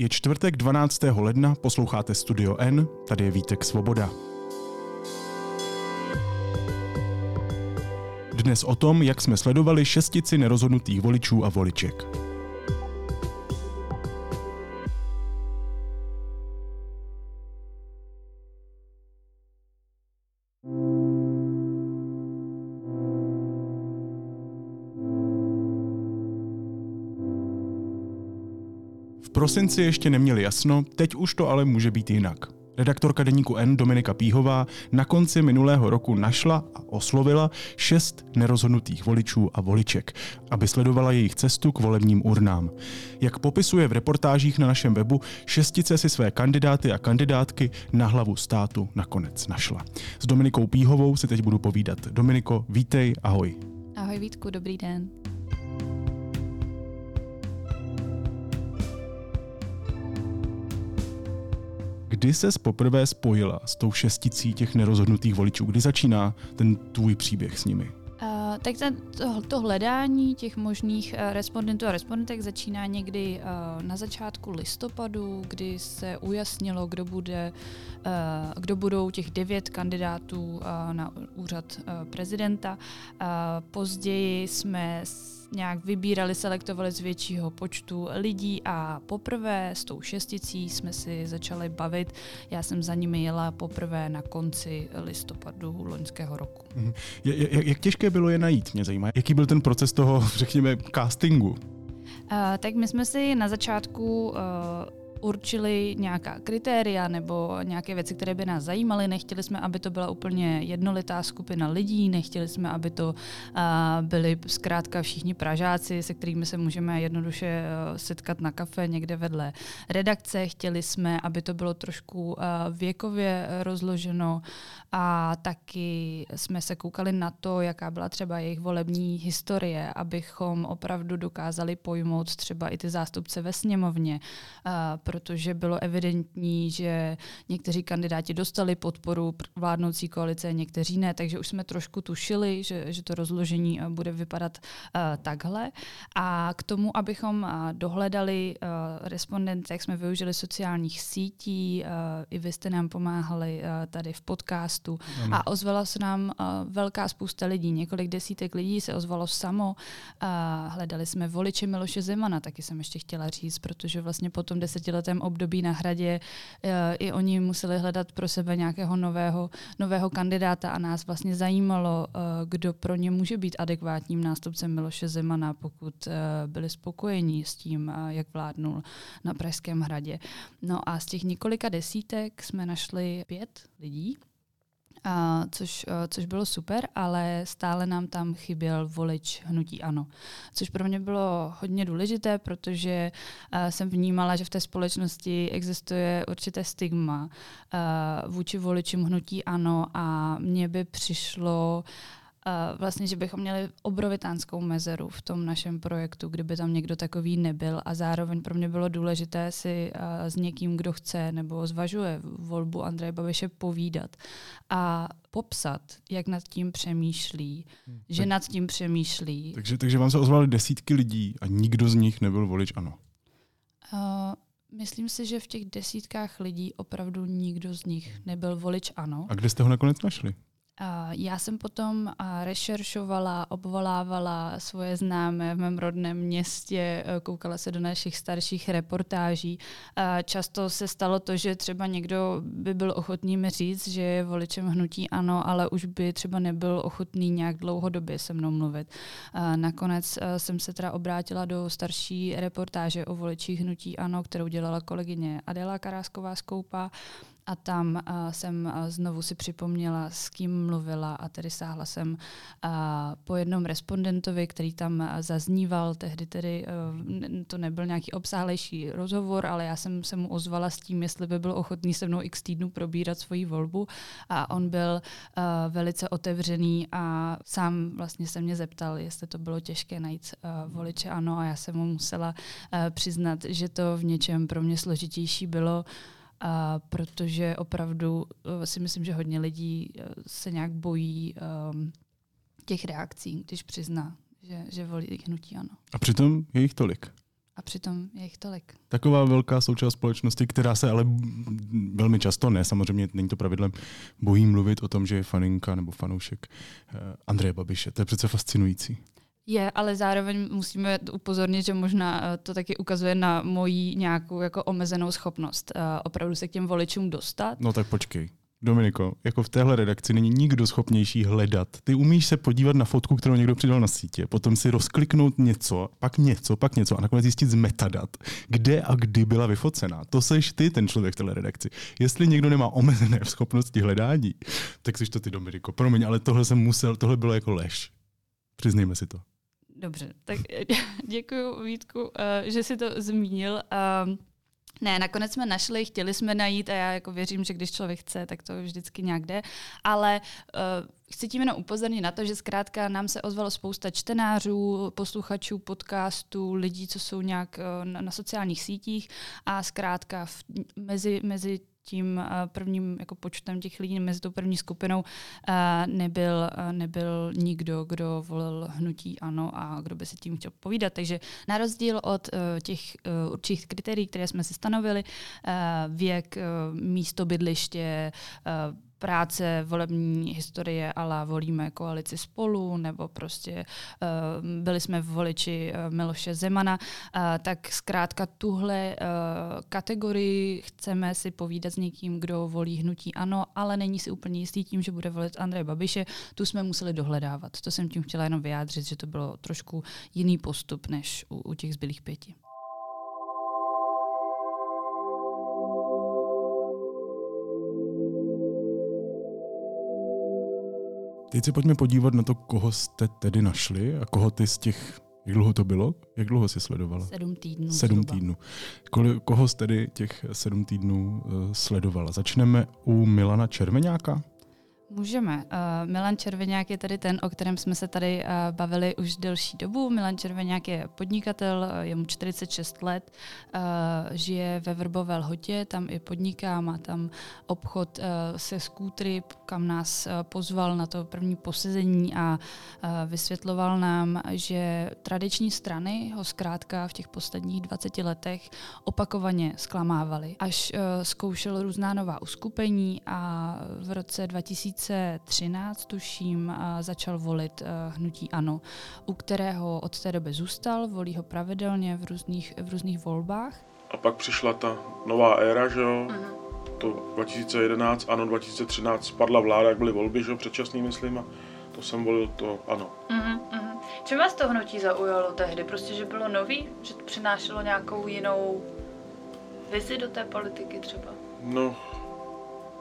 Je čtvrtek 12. ledna, posloucháte Studio N, tady je Vítek Svoboda. Dnes o tom, jak jsme sledovali šestici nerozhodnutých voličů a voliček. Prosinci ještě neměli jasno, teď už to ale může být jinak. Redaktorka deníku N Dominika Píhová na konci minulého roku našla a oslovila šest nerozhodnutých voličů a voliček, aby sledovala jejich cestu k volebním urnám. Jak popisuje v reportážích na našem webu, šestice si své kandidáty a kandidátky na hlavu státu nakonec našla. S Dominikou Píhovou si teď budu povídat. Dominiko, vítej, ahoj. Ahoj Vítku, dobrý den. Kdy se poprvé spojila s tou šesticí těch nerozhodnutých voličů? Kdy začíná ten tvůj příběh s nimi? Uh, tak to, to hledání těch možných uh, respondentů a respondentek začíná někdy uh, na začátku listopadu, kdy se ujasnilo, kdo bude, uh, kdo budou těch devět kandidátů na úřad prezidenta. Později jsme nějak vybírali, selektovali z většího počtu lidí a poprvé s tou šesticí jsme si začali bavit. Já jsem za nimi jela poprvé na konci listopadu loňského roku. Mhm. Jak, jak těžké bylo je najít, mě zajímá. Jaký byl ten proces toho, řekněme, castingu? Uh, tak my jsme si na začátku uh, určili nějaká kritéria nebo nějaké věci, které by nás zajímaly. Nechtěli jsme, aby to byla úplně jednolitá skupina lidí, nechtěli jsme, aby to byli zkrátka všichni Pražáci, se kterými se můžeme jednoduše uh, setkat na kafe někde vedle redakce. Chtěli jsme, aby to bylo trošku uh, věkově rozloženo a taky jsme se koukali na to, jaká byla třeba jejich volební historie, abychom opravdu dokázali pojmout třeba i ty zástupce ve sněmovně, protože bylo evidentní, že někteří kandidáti dostali podporu vládnoucí koalice, někteří ne, takže už jsme trošku tušili, že, že to rozložení eh, bude vypadat uh, takhle. A k tomu, abychom uh, dohledali uh, respondenty, jak jsme využili sociálních sítí, uh, i vy jste nám pomáhali uh, tady v podcastu ano. a ozvala se nám uh, velká spousta lidí, několik desítek lidí se ozvalo samo. Uh, hledali jsme voliče Miloše Zemana, taky jsem ještě chtěla říct, protože vlastně po tom desetiletí desetiletém období na hradě eh, i oni museli hledat pro sebe nějakého nového, nového kandidáta a nás vlastně zajímalo, eh, kdo pro ně může být adekvátním nástupcem Miloše Zemana, pokud eh, byli spokojení s tím, jak vládnul na Pražském hradě. No a z těch několika desítek jsme našli pět lidí, a což, což bylo super, ale stále nám tam chyběl volič hnutí ANO. Což pro mě bylo hodně důležité, protože jsem vnímala, že v té společnosti existuje určité stigma vůči voličům hnutí ANO a mně by přišlo vlastně, že bychom měli obrovitánskou mezeru v tom našem projektu, kdyby tam někdo takový nebyl a zároveň pro mě bylo důležité si s někým, kdo chce nebo zvažuje volbu Andreje Babiše povídat a popsat, jak nad tím přemýšlí, hmm. že tak, nad tím přemýšlí. Takže, takže vám se ozvali desítky lidí a nikdo z nich nebyl volič ANO? Uh, Myslím si, že v těch desítkách lidí opravdu nikdo z nich nebyl volič ANO. A kde jste ho nakonec našli? Já jsem potom rešeršovala, obvolávala svoje známé v mém rodném městě, e, koukala se do našich starších reportáží. Často se stalo to, že třeba někdo by byl ochotný mi říct, že je voličem hnutí ano, ale už by třeba nebyl ochotný nějak dlouhodobě se mnou mluvit. Nakonec e, jsem se teda obrátila do starší reportáže o voličích hnutí ano, kterou dělala kolegyně Adela Karásková Skoupa a tam uh, jsem uh, znovu si připomněla, s kým mluvila a tedy sáhla jsem uh, po jednom respondentovi, který tam uh, zazníval, tehdy tedy uh, to nebyl nějaký obsáhlejší rozhovor, ale já jsem se mu ozvala s tím, jestli by byl ochotný se mnou x týdnů probírat svoji volbu. A on byl uh, velice otevřený a sám vlastně se mě zeptal, jestli to bylo těžké najít uh, voliče. Ano a já jsem mu musela uh, přiznat, že to v něčem pro mě složitější bylo, a protože opravdu uh, si myslím, že hodně lidí uh, se nějak bojí um, těch reakcí, když přizná, že, že volí hnutí ano. A přitom je jich tolik. A přitom je jich tolik. Taková velká součást společnosti, která se ale velmi často, ne, samozřejmě není to pravidlem, bojí mluvit o tom, že je faninka nebo fanoušek eh, Andreje Babiše. To je přece fascinující. Je, ale zároveň musíme upozornit, že možná eh, to taky ukazuje na moji nějakou jako omezenou schopnost uh, opravdu se k těm voličům dostat. No tak počkej. Dominiko, jako v téhle redakci není nikdo schopnější hledat. Ty umíš se podívat na fotku, kterou někdo přidal na sítě, potom si rozkliknout něco, pak něco, pak něco a nakonec zjistit z metadat, kde a kdy byla vyfocená. To seš ty, ten člověk v téhle redakci. Jestli někdo nemá omezené schopnosti hledání, tak jsi to ty, Dominiko. Promiň, ale tohle jsem musel, tohle bylo jako lež. Přiznejme si to. Dobře, tak děkuji Vítku, eh, že jsi to zmínil. Ehm, ne, nakonec jsme našli, chtěli jsme najít a já jako věřím, že když člověk chce, tak to vždycky nějak jde. Ale uh, chci tím jenom upozornit na to, že zkrátka nám se ozvalo spousta čtenářů, posluchačů podcastů, lidí, co jsou nějak uh, na, na sociálních sítích a zkrátka v, mezi, mezi tím eh, prvním jako počtem těch lidí mezi tou první skupinou eh, nebyl, eh, nebyl nikdo, kdo volil hnutí ano a kdo by se tím chtěl povídat. Takže na rozdíl od těch určitých kritérií, které jsme si stanovili, věk, místo bydliště, práce, volební historie, ale volíme koalici spolu, nebo prostě uh, byli jsme voliči uh, Miloše Zemana, uh, tak zkrátka tuhle uh, kategorii chceme si povídat s někým, kdo volí hnutí ano, ale není si úplně jistý tím, že bude volit Andreje Babiše. Tu jsme museli dohledávat. To jsem tím chtěla jenom vyjádřit, že to bylo trošku jiný postup než u, u těch zbylých pěti. Teď se pojďme podívat na to, koho jste tedy našli a koho ty z těch, jak dlouho to bylo? Jak dlouho jsi sledovala? Sedm týdnů. Sedm zhruba. týdnů. Koli, koho jste tedy těch sedm týdnů uh, sledovala? Začneme u Milana Červeňáka. Můžeme. Uh, Milan Červeňák je tady ten, o kterém jsme se tady uh, bavili už delší dobu. Milan Červeňák je podnikatel, uh, je mu 46 let, uh, žije ve Vrbové lhotě, tam i podniká, má tam obchod se skútry, kam nás pozval na to první posezení a vysvětloval nám, že tradiční strany ho zkrátka v těch posledních 20 letech opakovaně zklamávaly. Až zkoušel různá nová uskupení a v roce 2000 2013, tuším, začal volit eh, hnutí ANO, u kterého od té doby zůstal, volí ho pravidelně v různých, v různých volbách. A pak přišla ta nová éra, že jo? Uh-huh. To 2011, ano, 2013 spadla vláda, jak byly volby, že jo, předčasný, myslím, a to jsem volil to ano. Uh-huh, uh-huh. Čím vás to hnutí zaujalo tehdy? Prostě, že bylo nový? Že přinášelo nějakou jinou vizi do té politiky třeba? No,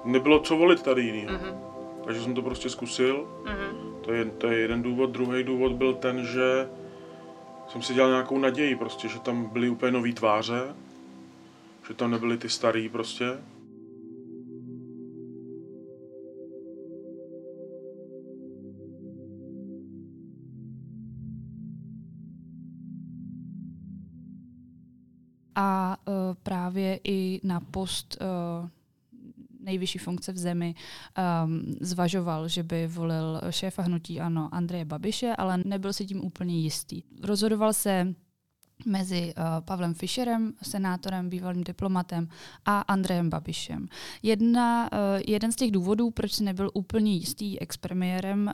nebylo co volit tady jinýho. Uh-huh. Takže jsem to prostě zkusil. Mm-hmm. To, je, to je jeden důvod. Druhý důvod byl ten, že jsem si dělal nějakou naději prostě, že tam byly úplně nový tváře, že tam nebyly ty starý prostě. A uh, právě i na post uh, nejvyšší funkce v zemi, um, zvažoval, že by volil šéfa hnutí ano Andreje Babiše, ale nebyl si tím úplně jistý. Rozhodoval se mezi uh, Pavlem Fischerem, senátorem, bývalým diplomatem a Andrejem Babišem. Jedna, uh, jeden z těch důvodů, proč si nebyl úplně jistý expremiérem, uh,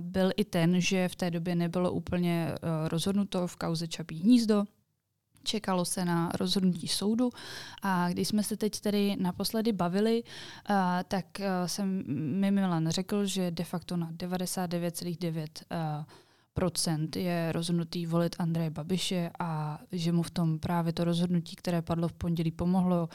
byl i ten, že v té době nebylo úplně uh, rozhodnuto v kauze Čapí hnízdo, Čekalo se na rozhodnutí soudu. A když jsme se teď tedy naposledy bavili, uh, tak uh, jsem mi Milan řekl, že de facto na 99,9 uh, procent je rozhodnutý volit Andreje Babiše a že mu v tom právě to rozhodnutí, které padlo v pondělí, pomohlo,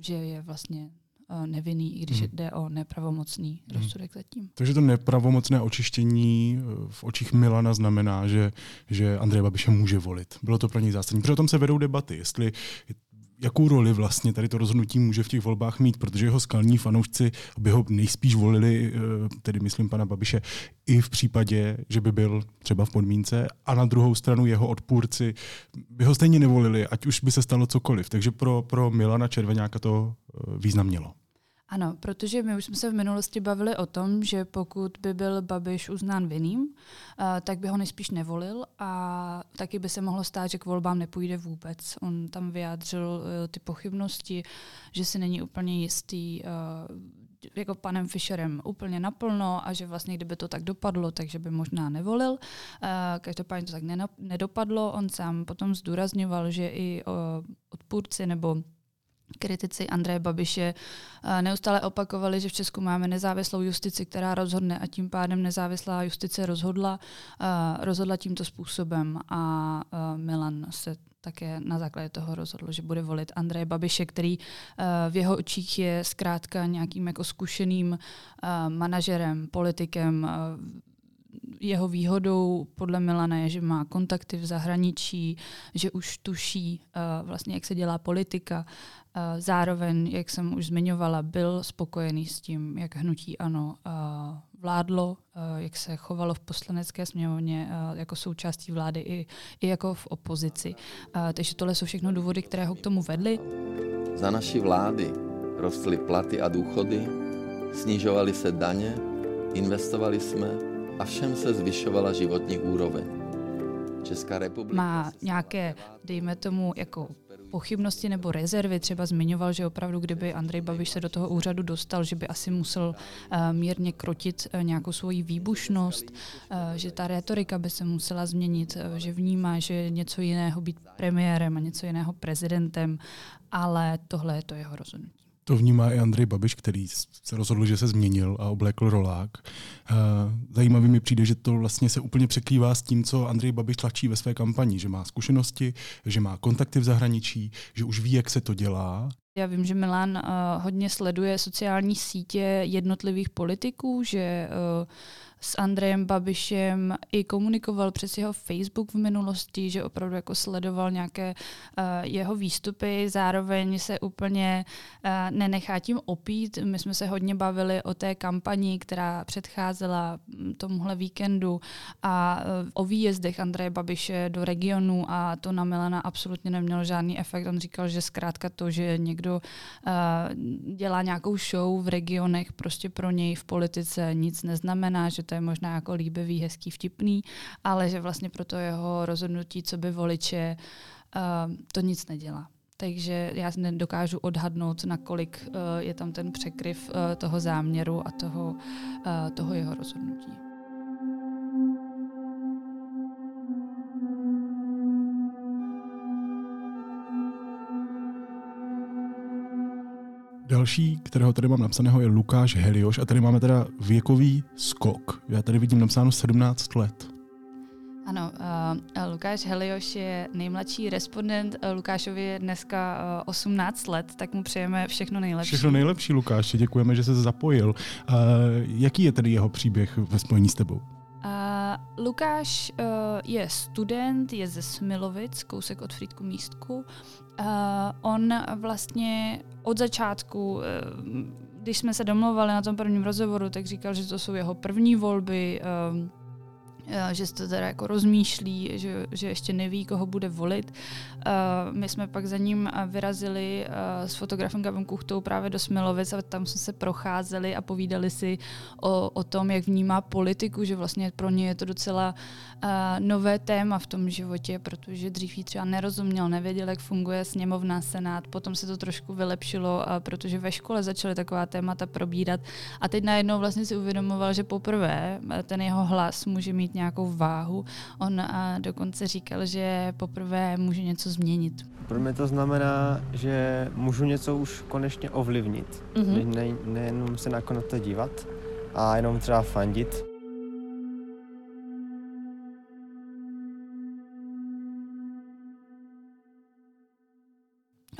že je vlastně Eh, nevinný, i když hmm. jde o nepravomocný hmm. rozsudek zatím. Takže to nepravomocné očištění eh, v očích Milana znamená, že, že Andrej Babiše může volit. Bylo to pro něj zásadní. Protože o tom se vedou debaty, jestli jakou roli vlastně tady to rozhodnutí může v těch volbách mít, protože jeho skalní fanoušci by ho nejspíš volili, eh, tedy myslím pana Babiše, i v případě, že by byl třeba v podmínce a na druhou stranu jeho odpůrci by ho stejně nevolili, ať už by se stalo cokoliv. Takže pro, pro Milana Červenáka to význam mělo. Ano, protože my už jsme se v minulosti bavili o tom, že pokud by byl Babiš uznán vinným, uh, tak by ho nejspíš nevolil a taky by se mohlo stát, že k volbám nepůjde vůbec. On tam vyjádřil uh, ty pochybnosti, že si není úplně jistý uh, jako panem Fischerem úplně naplno a že vlastně kdyby to tak dopadlo, takže by možná nevolil. Každopádně to tak nedopadlo. On sám potom zdůrazňoval, že i odpůrci nebo kritici Andreje Babiše eh, neustále opakovali, že v Česku máme nezávislou justici, která rozhodne a tím pádem nezávislá justice rozhodla, eh, rozhodla tímto způsobem. A eh, Milan se také na základě toho rozhodl, že bude volit Andreje Babiše, který v jeho očích je zkrátka nějakým jako zkušeným manažerem, politikem, jeho výhodou podle Milana je, že má kontakty v zahraničí, že už tuší uh, vlastně, jak se dělá politika. Uh, zároveň, jak jsem už zmiňovala, byl spokojený s tím, jak hnutí ano uh, vládlo, uh, jak se chovalo v poslanecké sněmovně uh, jako součástí vlády i, i jako v opozici. Uh, takže tohle jsou všechno důvody, které ho k tomu vedly. Za naší vlády rostly platy a důchody, snižovaly se daně, investovali jsme a všem se zvyšovala životní úroveň. Česká republika má nějaké, dejme tomu, jako pochybnosti nebo rezervy. Třeba zmiňoval, že opravdu, kdyby Andrej Babiš se do toho úřadu dostal, že by asi musel uh, mírně krotit uh, nějakou svoji výbušnost, uh, že ta retorika by se musela změnit, že vnímá, že je něco jiného být premiérem a něco jiného prezidentem, ale tohle je to jeho rozhodnutí. To vnímá i Andrej Babiš, který se rozhodl, že se změnil a oblékl rolák. Eh, zajímavý mi přijde, že to vlastně se úplně překrývá s tím, co Andrej Babiš tlačí ve své kampani, že má zkušenosti, že má kontakty v zahraničí, že už ví, jak se to dělá. Já vím, že Milan uh, hodně sleduje sociální sítě jednotlivých politiků, že uh, s Andrejem Babišem i komunikoval přes jeho Facebook v minulosti, že opravdu jako sledoval nějaké uh, jeho výstupy, zároveň se úplně uh, nenechá tím opít. My jsme se hodně bavili o té kampani, která předcházela mm, tomuhle víkendu a uh, o výjezdech Andreje Babiše do regionu a to na Milana absolutně nemělo žádný efekt. On říkal, že zkrátka to, že někdo uh, dělá nějakou show v regionech, prostě pro něj v politice nic neznamená, že to to je možná jako líbivý, hezký, vtipný, ale že vlastně pro to jeho rozhodnutí, co by voliče, uh, to nic nedělá. Takže já nedokážu odhadnout, nakolik uh, je tam ten překryv uh, toho záměru a toho, uh, toho jeho rozhodnutí. Další, kterého tady mám napsaného, je Lukáš Helioš a tady máme teda věkový skok. Já tady vidím napsáno 17 let. Ano, uh, Lukáš Helioš je nejmladší respondent. Uh, Lukášovi je dneska uh, 18 let, tak mu přejeme všechno nejlepší. Všechno nejlepší, Lukáši. Děkujeme, že se zapojil. Uh, jaký je tedy jeho příběh ve spojení s tebou? Lukáš uh, je student, je ze Smilovic, kousek od Frýdku Místku. Uh, on vlastně od začátku, uh, když jsme se domlouvali na tom prvním rozhovoru, tak říkal, že to jsou jeho první volby. Uh, že se to teda jako rozmýšlí, že, že ještě neví, koho bude volit. Uh, my jsme pak za ním vyrazili uh, s fotografem Gavem Kuchtou právě do Smilovic a tam jsme se procházeli a povídali si o, o tom, jak vnímá politiku, že vlastně pro ně je to docela nové téma v tom životě, protože dřív jí třeba nerozuměl, nevěděl, jak funguje sněmovna, senát, potom se to trošku vylepšilo, protože ve škole začaly taková témata probírat a teď najednou vlastně si uvědomoval, že poprvé ten jeho hlas může mít nějakou váhu. On a dokonce říkal, že poprvé může něco změnit. Pro mě to znamená, že můžu něco už konečně ovlivnit. Mm-hmm. Ne, nejenom se nakonec to dívat a jenom třeba fandit.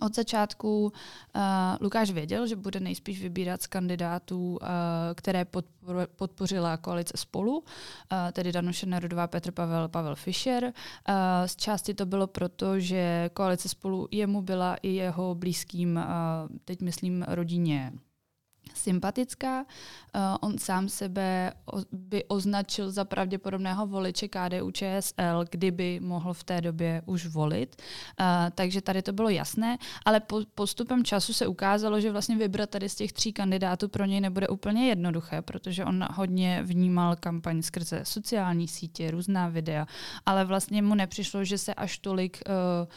Od začátku uh, Lukáš věděl, že bude nejspíš vybírat z kandidátů, uh, které podpor, podpořila koalice spolu, uh, tedy Danuše Nerudová, Petr Pavel, Pavel Fischer. Uh, z části to bylo proto, že koalice spolu jemu byla i jeho blízkým, uh, teď myslím rodině sympatická. Uh, on sám sebe by označil za pravděpodobného voliče KDU ČSL, kdyby mohl v té době už volit. Uh, takže tady to bylo jasné, ale po, postupem času se ukázalo, že vlastně vybrat tady z těch tří kandidátů pro něj nebude úplně jednoduché, protože on hodně vnímal kampaň skrze sociální sítě, různá videa, ale vlastně mu nepřišlo, že se až tolik uh,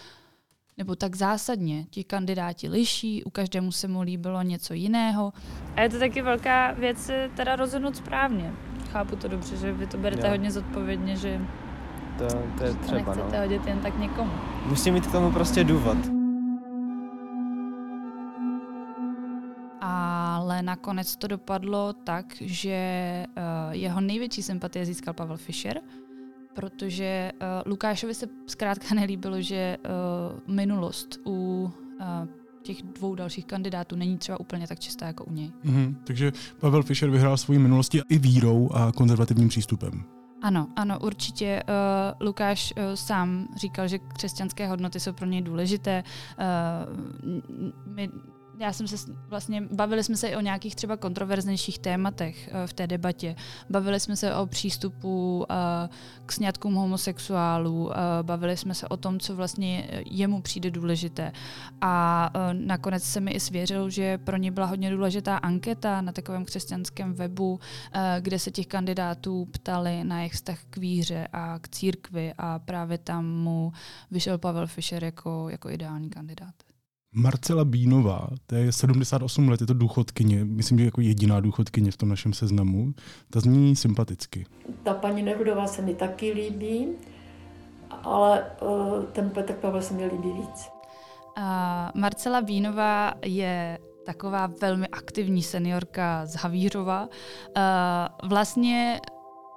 nebo tak zásadně ti kandidáti liší, u každému se mu líbilo něco jiného. A je to taky velká věc teda rozhodnout správně. Chápu to dobře, že vy to berete jo. hodně zodpovědně, že to, to je třeba, nechcete no. hodit jen tak někomu. Musím mít k tomu prostě důvod. Ale nakonec to dopadlo tak, že uh, jeho největší sympatie získal Pavel Fischer, protože uh, Lukášovi se zkrátka nelíbilo, že uh, minulost u uh, těch dvou dalších kandidátů není třeba úplně tak čistá jako u něj. Mm-hmm. Takže Pavel Fischer vyhrál svoji minulosti i vírou a konzervativním přístupem. Ano, ano, určitě. Uh, Lukáš uh, sám říkal, že křesťanské hodnoty jsou pro něj důležité. Uh, my já jsem se vlastně, bavili jsme se i o nějakých třeba kontroverznějších tématech uh, v té debatě. Bavili jsme se o přístupu uh, k sňatkům homosexuálů, uh, bavili jsme se o tom, co vlastně jemu přijde důležité. A nakonec se mi i svěřil, že pro ně byla hodně důležitá anketa na takovém křesťanském webu, kde se těch kandidátů ptali na jejich vztah k víře a k církvi a právě tam mu vyšel Pavel Fischer jako, jako ideální kandidát. Marcela Bínová, to je 78 let, je to důchodkyně, myslím, že jako jediná důchodkyně v tom našem seznamu. Ta zní sympaticky. Ta paní Nerudová se mi taky líbí, ale uh, ten Petr Pavel se mi líbí víc. Uh, Marcela Bínová je taková velmi aktivní seniorka z Havířova. Uh, vlastně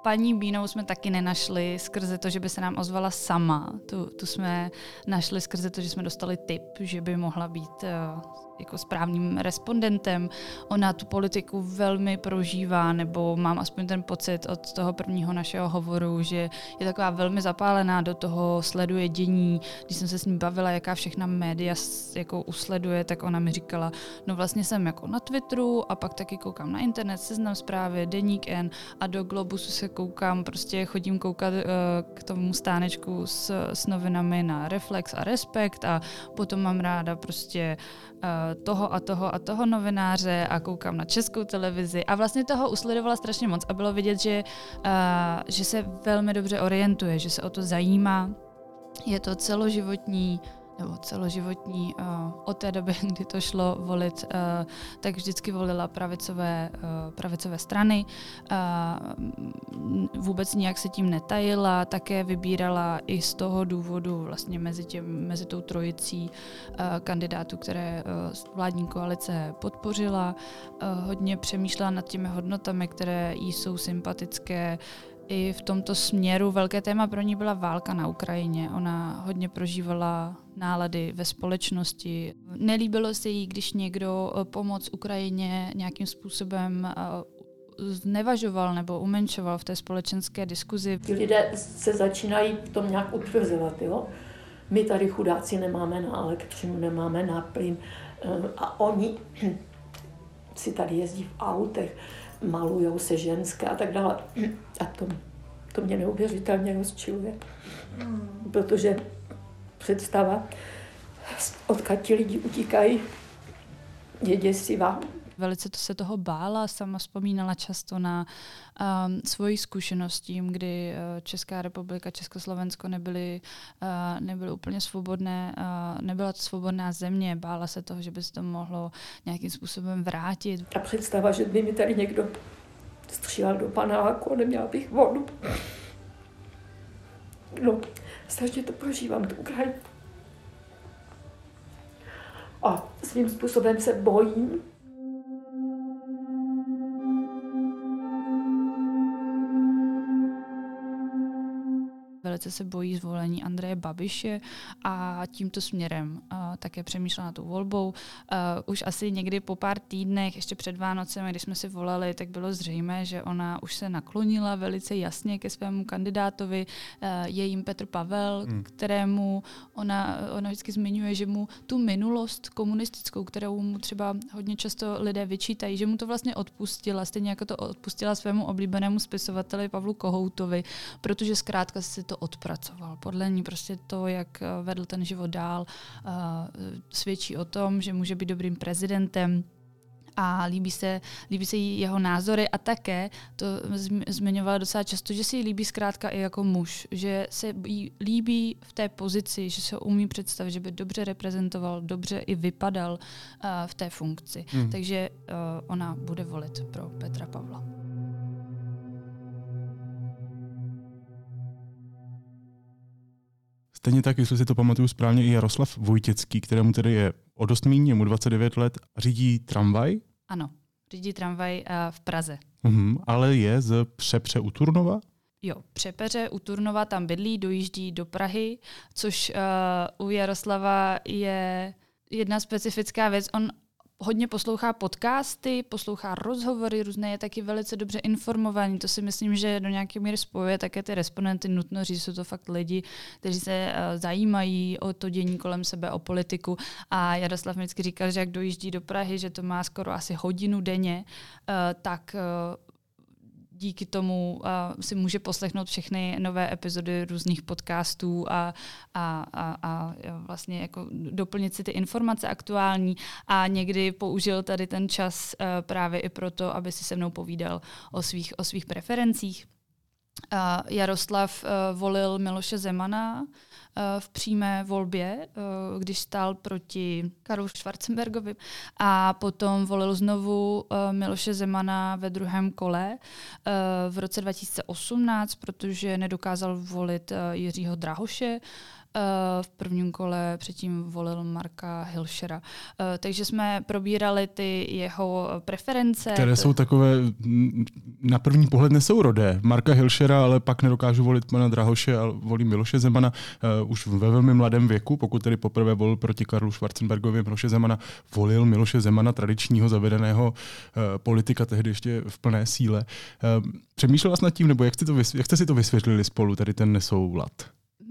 paní Bínou jsme taky nenašli skrze to, že by se nám ozvala sama. Tu, tu jsme našli skrze to, že jsme dostali tip, že by mohla být uh, jako správným respondentem. Ona tu politiku velmi prožívá, nebo mám aspoň ten pocit od toho prvního našeho hovoru, že je taková velmi zapálená do toho, sleduje dění. Když jsem se s ní bavila, jaká všechna média jako usleduje, tak ona mi říkala, no vlastně jsem jako na Twitteru a pak taky koukám na internet, seznam zprávy, deník N a do Globusu se koukám, prostě chodím koukat uh, k tomu stánečku s, s novinami na Reflex a Respekt a potom mám ráda prostě uh, toho a toho a toho novináře a koukám na českou televizi a vlastně toho usledovala strašně moc a bylo vidět, že, uh, že se velmi dobře orientuje, že se o to zajímá. Je to celoživotní nebo celoživotní, uh, od té doby, kdy to šlo volit, uh, tak vždycky volila pravicové, uh, pravicové strany. Vůbec nijak se tím netajila, také vybírala i z toho důvodu vlastně mezi, těm, mezi tou trojicí kandidátů, které vládní koalice podpořila. Hodně přemýšlela nad těmi hodnotami, které jí jsou sympatické, i v tomto směru velké téma pro ní byla válka na Ukrajině. Ona hodně prožívala nálady ve společnosti. Nelíbilo se jí, když někdo eh, pomoc Ukrajině nějakým způsobem eh, znevažoval nebo umenšoval v té společenské diskuzi. Ti lidé se začínají v tom nějak utvrzovat. Jo? My tady chudáci nemáme na elektřinu, nemáme na plyn eh, a oni si tady jezdí v autech malujou se ženské a tak dále. A to, to mě neuvěřitelně rozčiluje. Protože představa, odkud ti lidi utíkají, je děsivá velice to se toho bála, sama vzpomínala často na um, svoji zkušenost tím, kdy uh, Česká republika, Československo nebyly, uh, nebyly úplně svobodné, uh, nebyla to svobodná země, bála se toho, že by se to mohlo nějakým způsobem vrátit. A představa, že by mi tady někdo střílel do panáku a neměla bych vodu. No, strašně to prožívám, tu Ukrajinu. A svým způsobem se bojím, velice se bojí zvolení Andreje Babiše a tímto směrem uh, také přemýšlela na tou volbou. Uh, už asi někdy po pár týdnech, ještě před Vánocem, když jsme si volali, tak bylo zřejmé, že ona už se naklonila velice jasně ke svému kandidátovi. Uh, je jim Petr Pavel, hmm. kterému ona, ona vždycky zmiňuje, že mu tu minulost komunistickou, kterou mu třeba hodně často lidé vyčítají, že mu to vlastně odpustila, stejně jako to odpustila svému oblíbenému spisovateli Pavlu Kohoutovi, protože zkrátka si to odpracoval. Podle ní prostě to, jak vedl ten život dál, svědčí o tom, že může být dobrým prezidentem, a líbí se, líbí se jí jeho názory a také to zmiňovala docela často, že si ji líbí zkrátka i jako muž, že se jí líbí v té pozici, že se umí představit, že by dobře reprezentoval, dobře i vypadal uh, v té funkci. Hmm. Takže uh, ona bude volit pro Petra Pavla. Stejně tak, jestli si to pamatuju správně, i Jaroslav Vojtěcký, kterému tedy je o dost míň, mu 29 let, řídí tramvaj? Ano, řídí tramvaj uh, v Praze. Uhum, ale je z Přepře u Turnova? Jo, Přepeře u Turnova tam bydlí, dojíždí do Prahy, což uh, u Jaroslava je jedna specifická věc. On hodně poslouchá podcasty, poslouchá rozhovory různé, je taky velice dobře informovaný. To si myslím, že do nějaké míry spojuje také ty respondenty. Nutno říct, jsou to fakt lidi, kteří se uh, zajímají o to dění kolem sebe, o politiku. A Jaroslav vždycky říkal, že jak dojíždí do Prahy, že to má skoro asi hodinu denně, uh, tak uh, díky tomu uh, si může poslechnout všechny nové epizody různých podcastů a, a, a, a vlastně jako doplnit si ty informace aktuální a někdy použil tady ten čas uh, právě i proto, aby si se mnou povídal o svých, o svých preferencích. Jaroslav uh, volil Miloše Zemana, Eh, v přímé volbě, eh, když stál proti Karlu Schwarzenbergovi. A potom volil znovu eh, Miloše Zemana ve druhém kole v roce 2018, protože nedokázal volit Jiřího Drahoše, v prvním kole předtím volil Marka Hilšera. Takže jsme probírali ty jeho preference. Které jsou takové na první pohled nesourodé. Marka Hilšera, ale pak nedokážu volit pana Drahoše a volím Miloše Zemana už ve velmi mladém věku, pokud tedy poprvé volil proti Karlu Schwarzenbergovi Miloše Zemana, volil Miloše Zemana, tradičního zavedeného politika, tehdy ještě v plné síle. Přemýšlela jsi nad tím, nebo jak jste, to, jak jste si to vysvětlili spolu, tady ten nesoulad?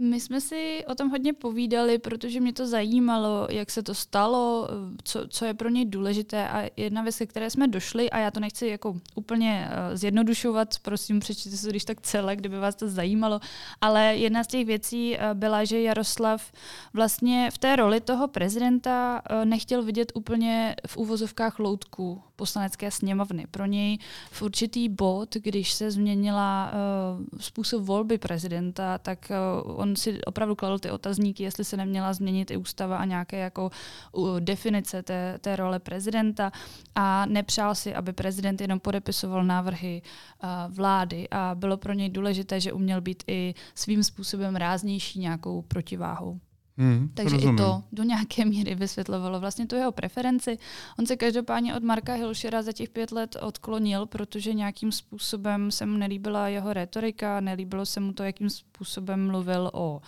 My jsme si o tom hodně povídali, protože mě to zajímalo, jak se to stalo, co, co je pro něj důležité a jedna věc, ke které jsme došli, a já to nechci jako úplně uh, zjednodušovat, prosím, přečtěte si to když tak celé, kdyby vás to zajímalo, ale jedna z těch věcí uh, byla, že Jaroslav vlastně v té roli toho prezidenta uh, nechtěl vidět úplně v úvozovkách loutku poslanecké sněmovny. Pro něj v určitý bod, když se změnila uh, způsob volby prezidenta, tak uh, on si opravdu kladl ty otazníky, jestli se neměla změnit i ústava a nějaké jako uh, definice té, té role prezidenta a nepřál si, aby prezident jenom podepisoval návrhy uh, vlády a bylo pro něj důležité, že uměl být i svým způsobem ráznější nějakou protiváhou. Hmm, Takže rozumím. i to do nějaké míry vysvětlovalo vlastně tu jeho preferenci. On se každopádně od Marka Hilšera za těch pět let odklonil, protože nějakým způsobem se mu nelíbila jeho retorika, nelíbilo se mu to, jakým způsobem mluvil o uh,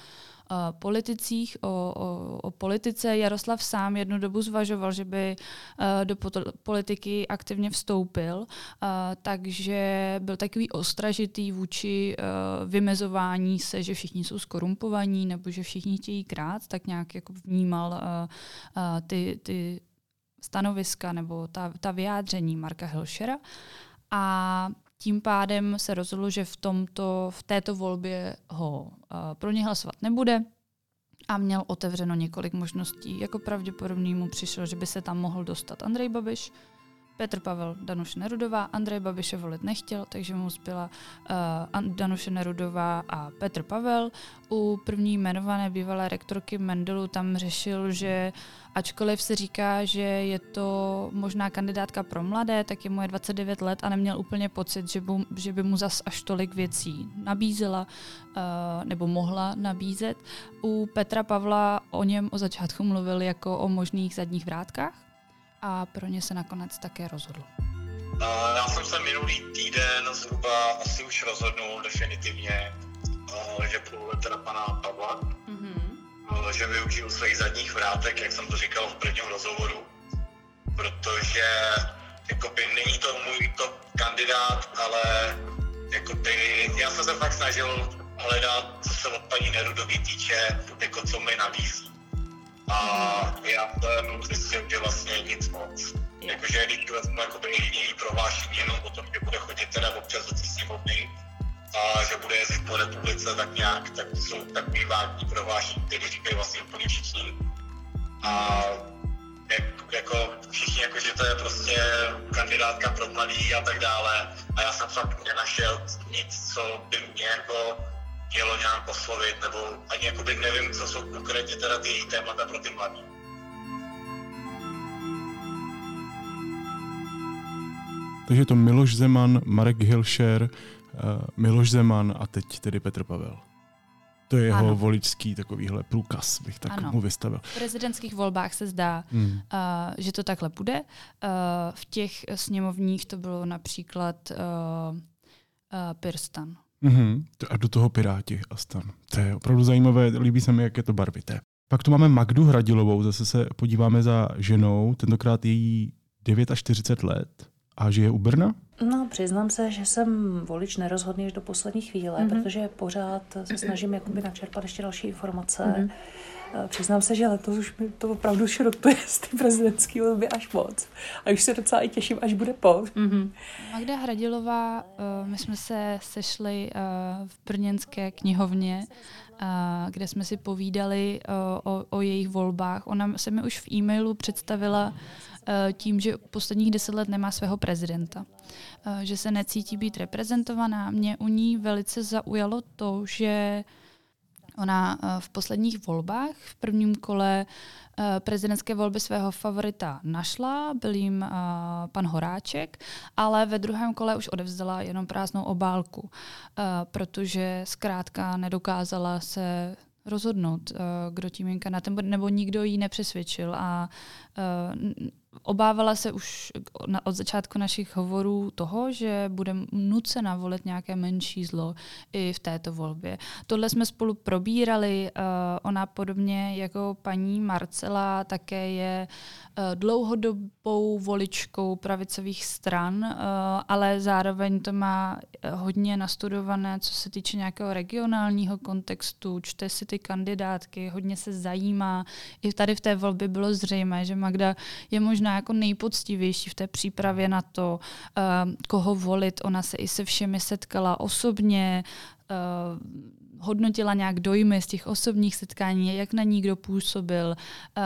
politicích, o, o, o politice. Jaroslav sám jednu dobu zvažoval, že by do politiky aktivně vstoupil, takže byl takový ostražitý vůči vymezování se, že všichni jsou skorumpovaní nebo že všichni chtějí krát, tak nějak jako vnímal ty, ty stanoviska nebo ta, ta vyjádření Marka Hilšera. A tím pádem se rozhodlo, že v, tomto, v této volbě ho uh, pro ně hlasovat nebude a měl otevřeno několik možností. Jako pravděpodobný mu přišlo, že by se tam mohl dostat Andrej Babiš, Petr Pavel Danuše Nerudová, Andrej Babiše volit nechtěl, takže mu zbyla uh, Danuše Nerudová a Petr Pavel. U první jmenované bývalé rektorky Mendelu tam řešil, že ačkoliv se říká, že je to možná kandidátka pro mladé, tak je mu je 29 let a neměl úplně pocit, že by, že by mu zas až tolik věcí nabízela uh, nebo mohla nabízet. U Petra Pavla o něm o začátku mluvil jako o možných zadních vrátkách, a pro ně se nakonec také rozhodl. Já jsem se minulý týden zhruba asi už rozhodnul definitivně že budu teda pana Pavla, mm-hmm. že využiju svých zadních vrátek, jak jsem to říkal v prvním rozhovoru, protože jakoby není to můj top kandidát, ale jakoby, já jsem se fakt snažil hledat, co se od paní Nerudový týče, jako co mi nabízí. A já jsem zjistil, že vlastně nic moc. Jakože když vezmu jakoby její prohlášení jenom o tom, že bude chodit teda občas do sněmovny a že bude jezdit po republice tak nějak, tak jsou takový vágní prohlášení, které říkají vlastně úplně všichni. A jak, jako všichni, jako, že to je prostě kandidátka pro mladý a tak dále. A já jsem fakt nenašel nic, co by mě jako mělo nějak oslovit, nebo ani jakoby nevím, co jsou konkrétně teda ty její témata pro ty mladí. Takže to Miloš Zeman, Marek Hilšer, uh, Miloš Zeman a teď tedy Petr Pavel. To je jeho ano. voličský takovýhle průkaz, bych tak ano. mu vystavil. V prezidentských volbách se zdá, hmm. uh, že to takhle bude. Uh, v těch sněmovních to bylo například uh, uh, Pirstan. Mm-hmm. A do toho Piráti a stan. To je opravdu zajímavé, líbí se mi, jak je to barvité. Pak tu máme Magdu Hradilovou, zase se podíváme za ženou, tentokrát její 49 let a žije u Brna? No, přiznám se, že jsem volič nerozhodný až do poslední chvíle, mm-hmm. protože pořád se snažím jakoby načerpat ještě další informace. Mm-hmm. Přiznám se, že letos už mi to opravdu šrotuje z ty prezidentské volby až moc. A už se docela i těším, až bude po. Mm-hmm. Magda Hradilová, my jsme se sešli v Brněnské knihovně, kde jsme si povídali o, o jejich volbách. Ona se mi už v e-mailu představila Eh, tím, že posledních deset let nemá svého prezidenta. Eh, že se necítí být reprezentovaná. Mě u ní velice zaujalo to, že Ona eh, v posledních volbách, v prvním kole prezidentské volby svého favorita našla, byl jim pan Horáček, ale ve druhém kole už odevzdala jenom prázdnou obálku, protože zkrátka nedokázala se rozhodnout, kdo tím jen kandidátem nebo nikdo ji nepřesvědčil a obávala se už od začátku našich hovorů toho, že bude nucena volit nějaké menší zlo i v této volbě. Tohle jsme spolu probírali. Uh, ona podobně jako paní Marcela také je uh, dlouhodobou voličkou pravicových stran, uh, ale zároveň to má hodně nastudované, co se týče nějakého regionálního kontextu, čte si ty kandidátky, hodně se zajímá. I tady v té volbě bylo zřejmé, že Magda je možná možná jako nejpoctivější v té přípravě na to, uh, koho volit. Ona se i se všemi setkala osobně, uh, hodnotila nějak dojmy z těch osobních setkání, jak na ní kdo působil, uh,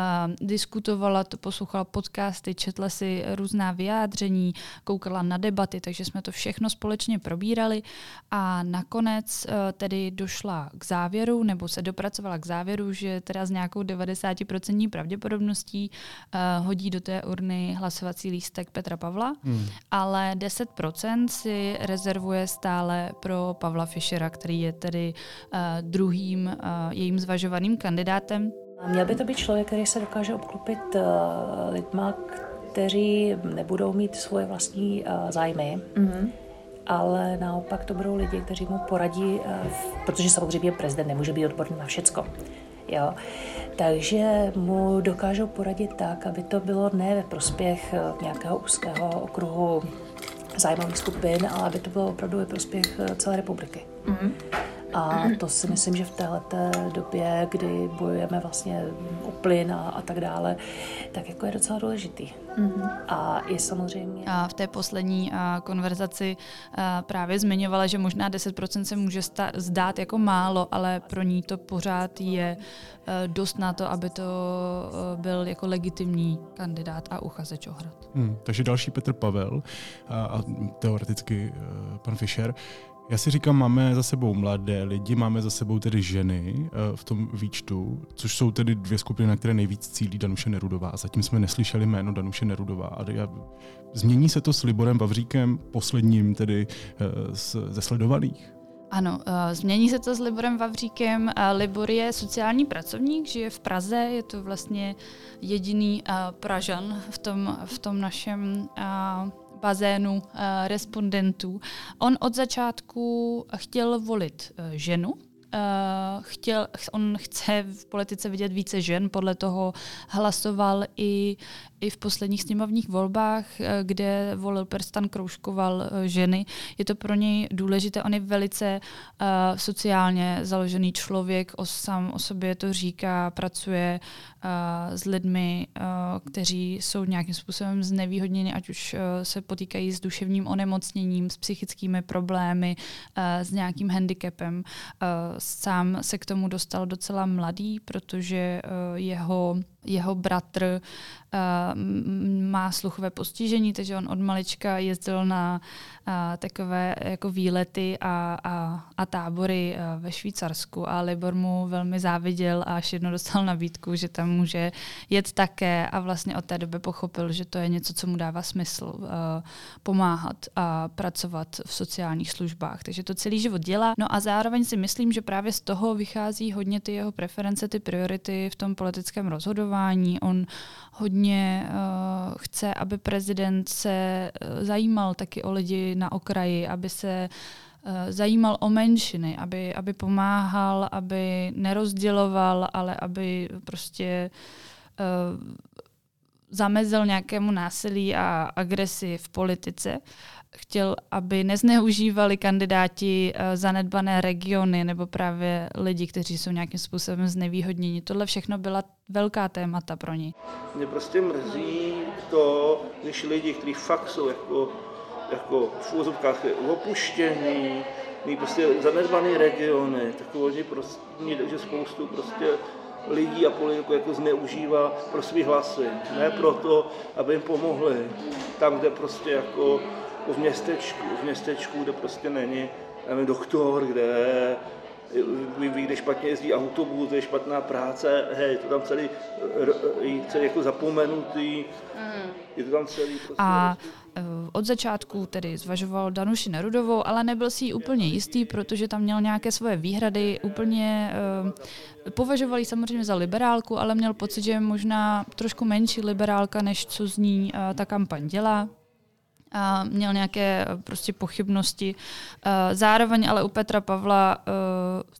diskutovala to, poslouchala podcasty, četla si různá vyjádření, koukala na debaty, takže jsme to všechno společně probírali a nakonec uh, tedy došla k závěru, nebo se dopracovala k závěru, že teda s nějakou 90% pravděpodobností uh, hodí do té urny hlasovací lístek Petra Pavla, hmm. ale 10% si rezervuje stále pro Pavla Fischera, který je tedy druhým eh, jejím zvažovaným kandidátem. Měl by to být člověk, který se dokáže obklopit eh, lidma, kteří nebudou mít svoje vlastní zájmy, mm-hmm. ale naopak to budou lidi, kteří mu poradí, protože samozřejmě prezident nemůže být odborný na všecko. Jo. Takže mu dokážou poradit tak, aby to bylo ne ve prospěch nějakého úzkého okruhu zájmových skupin, ale aby to bylo opravdu ve prospěch celé republiky. Mm-hmm. A to si myslím, že v této době, kdy bojujeme vlastně o plyn a, a tak dále, tak jako je docela důležitý. Mm-hmm. A je samozřejmě... A v té poslední a, konverzaci a, právě zmiňovala, že možná 10% se může sta- zdát jako málo, ale pro ní to pořád je a, dost na to, aby to a, byl jako legitimní kandidát a uchazeč o hrad. Hmm, takže další Petr Pavel a, a teoreticky a, pan Fischer. Já si říkám, máme za sebou mladé lidi, máme za sebou tedy ženy eh, v tom výčtu, což jsou tedy dvě skupiny, na které nejvíc cílí Danuše Nerudová. Zatím jsme neslyšeli jméno Danuše Nerudová. A změní se to s Liborem Vavříkem, posledním tedy eh, ze sledovaných? Ano, uh, změní se to s Liborem Vavříkem. Libor je sociální pracovník, žije v Praze, je to vlastně jediný Pražan v tom, v tom našem bazénu uh, respondentů. On od začátku chtěl volit uh, ženu, uh, chtěl, on chce v politice vidět více žen, podle toho hlasoval i, i v posledních sněmovních volbách, eh, kde volil Perstan, kroužkoval uh, ženy. Je to pro něj důležité, on je velice uh, sociálně založený člověk, o, sám o sobě to říká, pracuje uh, s lidmi, uh, kteří jsou nějakým způsobem znevýhodněni, ať už uh, se potýkají s duševním onemocněním, s psychickými problémy, uh, s nějakým handicapem. Uh, sám se k tomu dostal docela mladý, protože uh, jeho jeho bratr uh, má sluchové postižení, takže on od malička jezdil na uh, takové jako výlety a, a, a tábory uh, ve Švýcarsku a Libor mu velmi záviděl a až jednou dostal nabídku, že tam může jet také a vlastně od té doby pochopil, že to je něco, co mu dává smysl uh, pomáhat a pracovat v sociálních službách. Takže to celý život dělá. No a zároveň si myslím, že právě z toho vychází hodně ty jeho preference, ty priority v tom politickém rozhodování. On hodně uh, chce, aby prezident se uh, zajímal taky o lidi na okraji, aby se uh, zajímal o menšiny, aby, aby pomáhal, aby nerozděloval, ale aby prostě uh, zamezil nějakému násilí a agresi v politice chtěl, aby nezneužívali kandidáti uh, zanedbané regiony nebo právě lidi, kteří jsou nějakým způsobem znevýhodněni. Tohle všechno byla velká témata pro ní. Mě prostě mrzí to, když lidi, kteří fakt jsou jako, jako v úzovkách opuštění, mý prostě zanedbané regiony, tak oni prostě, že spoustu prostě lidí a politiků jako zneužívá pro svý hlasy. Ne proto, aby jim pomohli. Tam, kde prostě jako v městečku, v městečku, kde prostě není nevím, doktor, kde ví, kde špatně jezdí autobus, kde je špatná práce, hej, to tam celý, celý jako zapomenutý, mm. je to tam celý prostě... A od začátku tedy zvažoval Danuši Nerudovou, ale nebyl si jí úplně jistý, protože tam měl nějaké svoje výhrady, úplně uh, považoval ji samozřejmě za liberálku, ale měl pocit, že je možná trošku menší liberálka, než co z ní uh, ta kampaň dělá a měl nějaké eh, prostě pochybnosti. Eh, zároveň ale u Petra Pavla eh,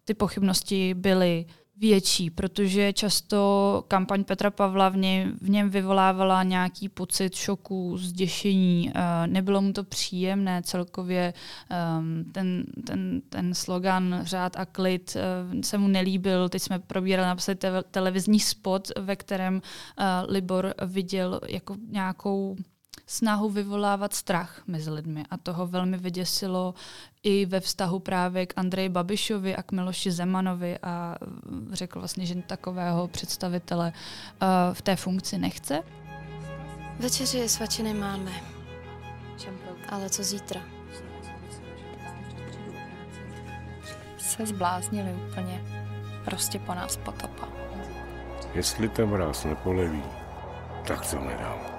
ty pochybnosti byly větší, protože často kampaň Petra Pavla v něm, v něm vyvolávala nějaký pocit šoku, zděšení. Nebylo mu to příjemné celkově. Ehm, ten, ten, ten slogan řád a klid se mu nelíbil. Teď jsme probírali napsat televizní spot, ve kterém Libor viděl jako nějakou snahu vyvolávat strach mezi lidmi a toho velmi vyděsilo i ve vztahu právě k Andreji Babišovi a k Miloši Zemanovi a řekl vlastně, že takového představitele uh, v té funkci nechce. Večeři svačiny máme. Ale co zítra? Se zbláznili úplně. Prostě po nás potopa. Jestli ten mráz nepoleví, tak to nedám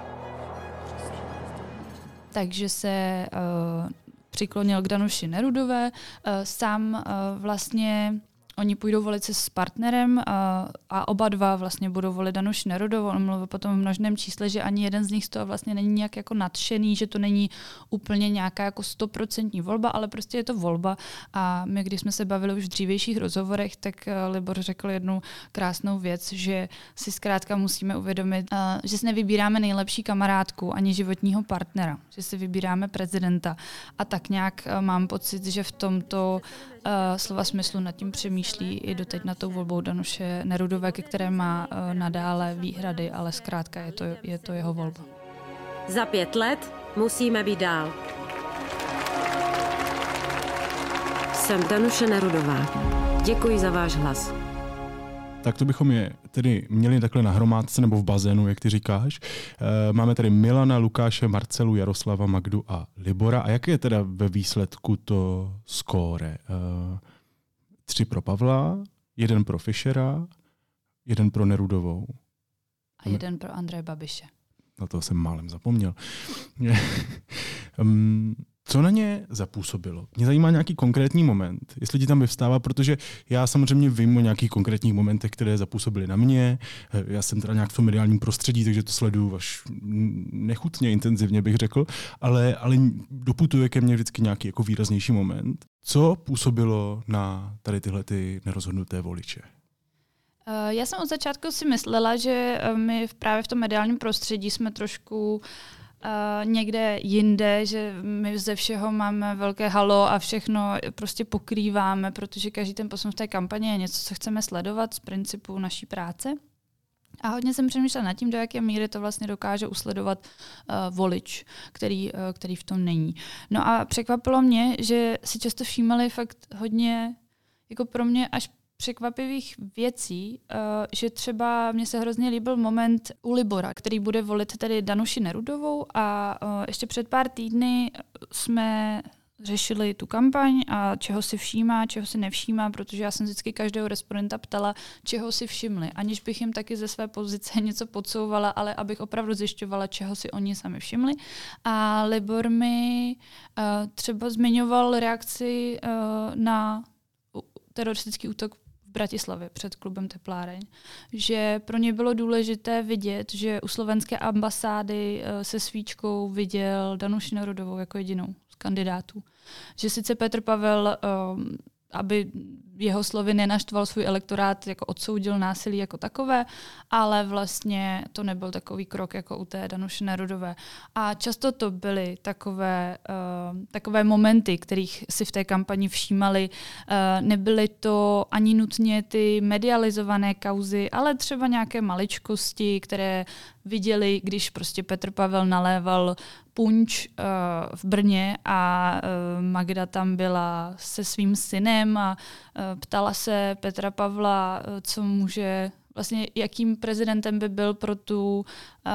takže se uh, přiklonil k Danuši Nerudové. Uh, sám uh, vlastně Oni půjdou volit se s partnerem a, a oba dva vlastně budou volit Danuš Nerodovou. On mluvil potom v množném čísle, že ani jeden z nich z toho vlastně není nějak jako nadšený, že to není úplně nějaká jako stoprocentní volba, ale prostě je to volba. A my, když jsme se bavili už v dřívějších rozhovorech, tak eh, Libor řekl jednu krásnou věc, že si zkrátka musíme uvědomit, eh, že si nevybíráme nejlepší kamarádku ani životního partnera, že si vybíráme prezidenta. A tak nějak eh, mám pocit, že v tomto slova smyslu nad tím přemýšlí i doteď na tou volbou Danuše Nerudové, ke které má uh, nadále výhrady, ale zkrátka je to, je to jeho volba. Za pět let musíme být dál. Jsem Danuše Nerudová. Děkuji za váš hlas. Tak to bychom je tedy měli takhle na hromádce nebo v bazénu, jak ty říkáš. E, máme tady Milana, Lukáše, Marcelu, Jaroslava, Magdu a Libora. A jaké je teda ve výsledku to skóre? E, tři pro Pavla, jeden pro Fischera, jeden pro Nerudovou. A jeden pro Andreje Babiše. Na to jsem málem zapomněl. um, Co na ně zapůsobilo? Mě zajímá nějaký konkrétní moment, jestli ti tam vyvstává, protože já samozřejmě vím o nějakých konkrétních momentech, které zapůsobily na mě. Já jsem teda nějak v tom mediálním prostředí, takže to sleduju až nechutně intenzivně, bych řekl, ale, ale doputuje ke mně vždycky nějaký jako výraznější moment. Co působilo na tady tyhle ty nerozhodnuté voliče? Eh, já jsem od začátku si myslela, že eh, my právě v tom mediálním prostředí jsme trošku někde jinde, že my ze všeho máme velké halo a všechno prostě pokrýváme, protože každý ten posun v té kampani je něco, co chceme sledovat z principu naší práce. A hodně jsem přemýšlela nad tím, do jaké míry to vlastně dokáže usledovat uh, volič, který, uh, který v tom není. No a překvapilo mě, že si často všímali fakt hodně, jako pro mě až překvapivých věcí, uh, že třeba mně se hrozně líbil moment u Libora, který bude volit tedy Danuši Nerudovou a uh, ještě před pár týdny jsme řešili tu kampaň a čeho si všímá, čeho si nevšímá, protože já jsem vždycky každého respondenta ptala, čeho si všimli, aniž bych jim taky ze své pozice něco podsouvala, ale abych opravdu zjišťovala, čeho si oni sami všimli. A Libor mi uh, třeba zmiňoval reakci uh, na teroristický útok Bratislavě před klubem Tepláreň, že pro ně bylo důležité vidět, že u slovenské ambasády eh, se svíčkou viděl Danuši Narodovou jako jedinou z kandidátů. Že sice Petr Pavel um, aby jeho slovy nenaštval svůj elektorát, jako odsoudil násilí jako takové, ale vlastně to nebyl takový krok jako u té Danuše Nerudové. A často to byly takové, uh, takové momenty, kterých si v té kampani všímali. Uh, nebyly to ani nutně ty medializované kauzy, ale třeba nějaké maličkosti, které viděli, když prostě Petr Pavel naléval punč uh, v Brně a uh, Magda tam byla se svým synem a ptala se Petra Pavla, uh, co může vlastně jakým prezidentem by byl pro tu uh,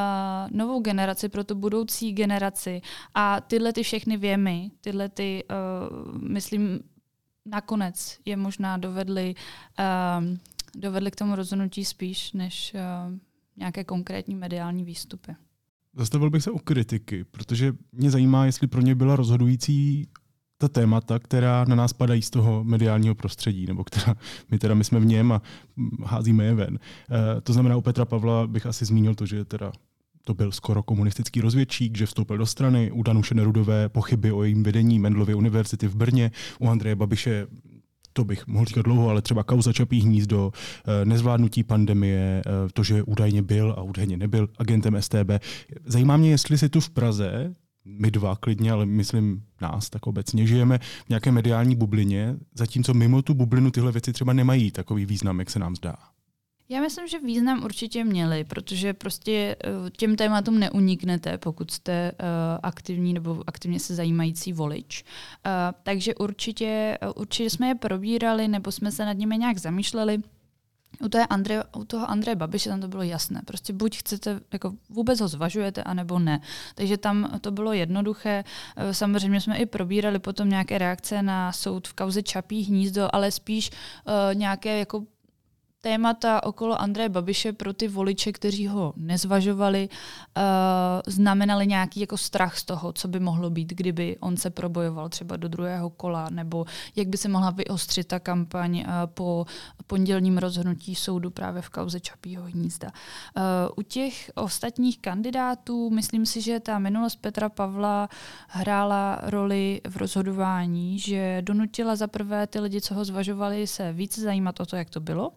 novou generaci, pro tu budoucí generaci. A tyhle ty všechny věmy, tyhle ty, uh, myslím, nakonec je možná dovedli, uh, k tomu rozhodnutí spíš, než uh, nějaké konkrétní mediální výstupy. Zastavil bych se u kritiky, protože mě zajímá, jestli pro ně byla rozhodující ta témata, která na nás padají z toho mediálního prostředí, nebo která my teda my jsme v něm a házíme je ven. E, to znamená, u Petra Pavla bych asi zmínil to, že teda to byl skoro komunistický rozvědčík, že vstoupil do strany, u Danuše Nerudové pochyby o jejím vedení Mendlovy univerzity v Brně, u Andreje Babiše to bych mohl říkat dlouho, ale třeba kauza Čapí hnízdo, eh, nezvládnutí pandemie, eh, to, že údajně byl a údajně nebyl agentem STB. Zajímá mě, jestli si tu v Praze my dva klidně, ale myslím nás tak obecně, žijeme v nějaké mediální bublině, zatímco mimo tu bublinu tyhle věci třeba nemají takový význam, jak se nám zdá. Já myslím, že význam určitě měli, protože prostě eh, těm tématům neuniknete, pokud jste uh, aktivní nebo aktivně se zajímající volič. Uh, takže určitě, určitě jsme je probírali nebo jsme se nad nimi nějak zamýšleli. U, té Andre, u toho Andreje Babiše tam to bylo jasné. Prostě buď chcete, jako vůbec ho zvažujete, anebo ne. Takže tam to bylo jednoduché. Samozřejmě jsme i probírali potom nějaké reakce na soud v kauze Čapí hnízdo, ale spíš uh, nějaké jako témata okolo Andreje Babiše pro ty voliče, kteří ho nezvažovali, uh, znamenaly nějaký jako strach z toho, co by mohlo být, kdyby on se probojoval třeba do druhého kola, nebo jak by se mohla vyostřit ta kampaň uh, po pondělním rozhodnutí soudu právě v kauze Čapího hnízda. Uh, u těch ostatních kandidátů myslím si, že ta minulost Petra Pavla hrála roli v rozhodování, že donutila za prvé ty lidi, co ho zvažovali, se více zajímat o to, jak to bylo.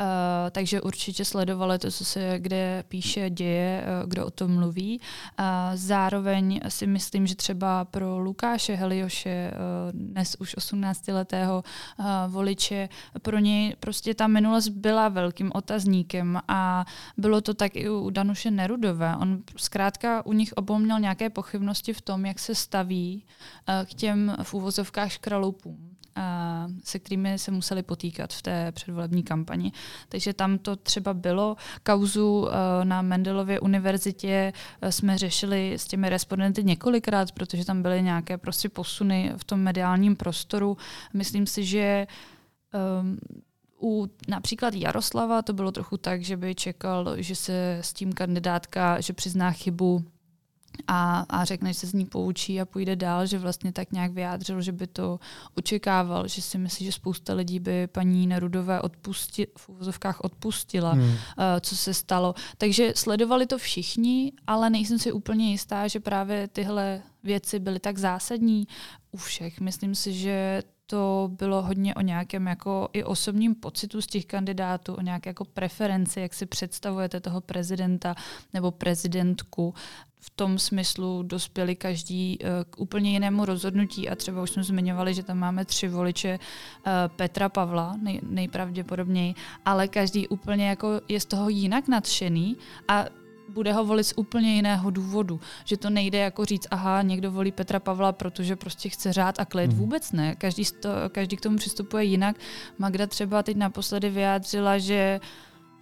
Uh, takže určitě sledovali to, co se kde píše, děje, uh, kdo o tom mluví. Uh, zároveň si myslím, že třeba pro Lukáše Helioše, uh, dnes už 18-letého uh, voliče, pro něj prostě ta minulost byla velkým otazníkem a bylo to tak i u Danuše Nerudové. On zkrátka u nich obou měl nějaké pochybnosti v tom, jak se staví uh, k těm v úvozovkách škraloupům se kterými se museli potýkat v té předvolební kampani. Takže tam to třeba bylo. Kauzu eh, na Mendelově univerzitě eh, jsme řešili s těmi respondenty několikrát, protože tam byly nějaké prostě posuny v tom mediálním prostoru. Myslím si, že u například Jaroslava to bylo trochu tak, že by čekal, že se s tím kandidátka, že přizná chybu a, a řekne, že se z ní poučí a půjde dál, že vlastně tak nějak vyjádřil, že by to očekával, že si myslí, že spousta lidí by paní Nerudové odpusti, v úvozovkách odpustila, hmm. uh, co se stalo. Takže sledovali to všichni, ale nejsem si úplně jistá, že právě tyhle věci byly tak zásadní u všech. Myslím si, že to bylo hodně o nějakém jako i osobním pocitu z těch kandidátů, o nějaké jako preferenci, jak si představujete toho prezidenta nebo prezidentku. V tom smyslu dospěli každý eh, k úplně jinému rozhodnutí a třeba už jsme zmiňovali, že tam máme tři voliče eh, Petra Pavla, nej, nejpravděpodobněji, ale každý úplně jako je z toho jinak nadšený a bude ho volit z úplně jiného důvodu. Že to nejde jako říct, aha, někdo volí Petra Pavla, protože prostě chce řád a klid. Hmm. Vůbec ne. Každý, to, každý k tomu přistupuje jinak. Magda třeba teď naposledy vyjádřila, že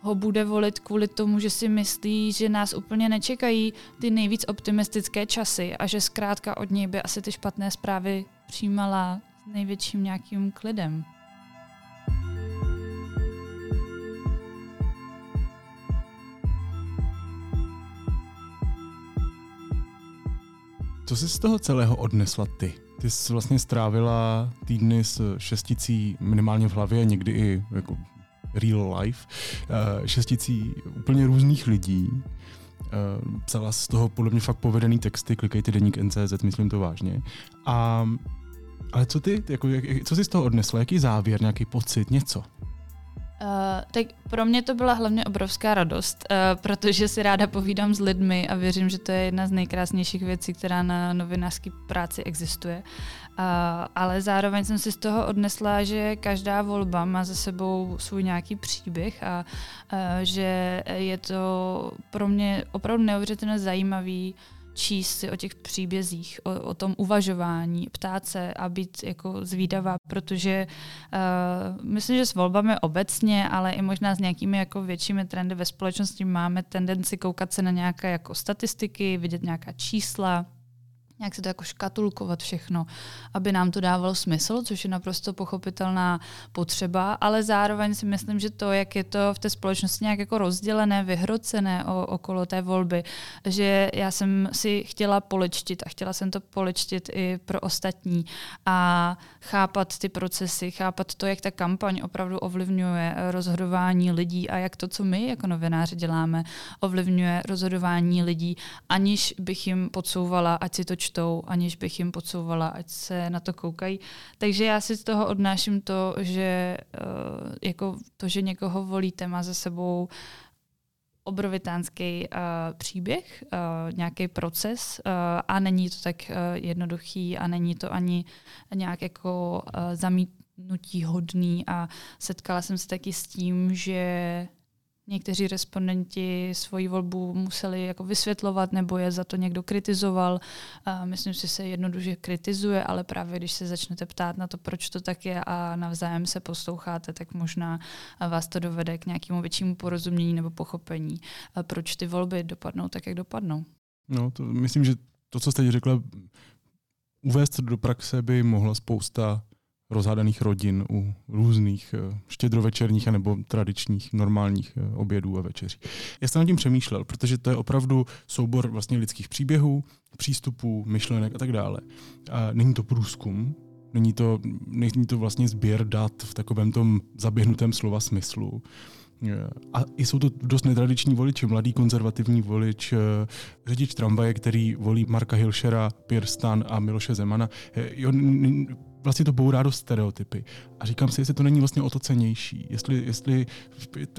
ho bude volit kvůli tomu, že si myslí, že nás úplně nečekají ty nejvíc optimistické časy a že zkrátka od něj by asi ty špatné zprávy přijímala s největším nějakým klidem. Co jsi z toho celého odnesla ty? Ty jsi vlastně strávila týdny s šesticí minimálně v hlavě, někdy i jako real life, eh, šesticí úplně různých lidí. Eh, psala z toho podle mě fakt povedený texty, klikejte deník NCZ, myslím to vážně. A, ale co ty, jako, jak, co jsi z toho odnesla? Jaký závěr, nějaký pocit, něco? Uh, tak pro mě to byla hlavně obrovská radost, uh, protože si ráda povídám s lidmi a věřím, že to je jedna z nejkrásnějších věcí, která na novinářské práci existuje. Uh, ale zároveň jsem si z toho odnesla, že každá volba má za sebou svůj nějaký příběh a uh, že je to pro mě opravdu neuvěřitelně zajímavý číst si o těch příbězích, o, o tom uvažování, ptát se a být jako zvídavá, protože uh, myslím, že s volbami obecně, ale i možná s nějakými jako většími trendy ve společnosti máme tendenci koukat se na nějaké jako statistiky, vidět nějaká čísla, nějak se to jako škatulkovat všechno, aby nám to dávalo smysl, což je naprosto pochopitelná potřeba, ale zároveň si myslím, že to, jak je to v té společnosti nějak jako rozdělené, vyhrocené o, okolo té volby, že já jsem si chtěla polečtit a chtěla jsem to polečtit i pro ostatní a chápat ty procesy, chápat to, jak ta kampaň opravdu ovlivňuje rozhodování lidí a jak to, co my jako novináři děláme, ovlivňuje rozhodování lidí, aniž bych jim podsouvala, ať si to čtou čtou, aniž bych jim podsouvala, ať se na to koukají. Takže já si z toho odnáším to, že uh, jako to, že někoho volíte, má za sebou obrovitánský uh, příběh, uh, nějaký proces uh, a není to tak uh, jednoduchý a není to ani nějak jako uh, zamítnutí hodný a setkala jsem se taky s tím, že Někteří respondenti svoji volbu museli jako vysvětlovat nebo je za to někdo kritizoval. Myslím si, že se jednoduše kritizuje, ale právě když se začnete ptát na to, proč to tak je a navzájem se posloucháte, tak možná vás to dovede k nějakému většímu porozumění nebo pochopení, proč ty volby dopadnou tak, jak dopadnou. No, to myslím, že to, co jste řekla, uvést do praxe by mohla spousta rozhádaných rodin u různých eh, štědrovečerních nebo tradičních normálních eh, obědů a večeří. Já jsem nad tím přemýšlel, protože to je opravdu soubor vlastně lidských příběhů, přístupů, myšlenek a tak dále. A není to průzkum, není to, není to vlastně sběr dat v takovém tom zaběhnutém slova smyslu. Eh, a jsou to dost netradiční voliči, mladý konzervativní volič, řidič tramvaje, který volí Marka Hilšera, Pirstan a Miloše Zemana. Jo, vlastně to bourá do stereotypy. A říkám si, jestli to není vlastně o to cenější, jestli, jestli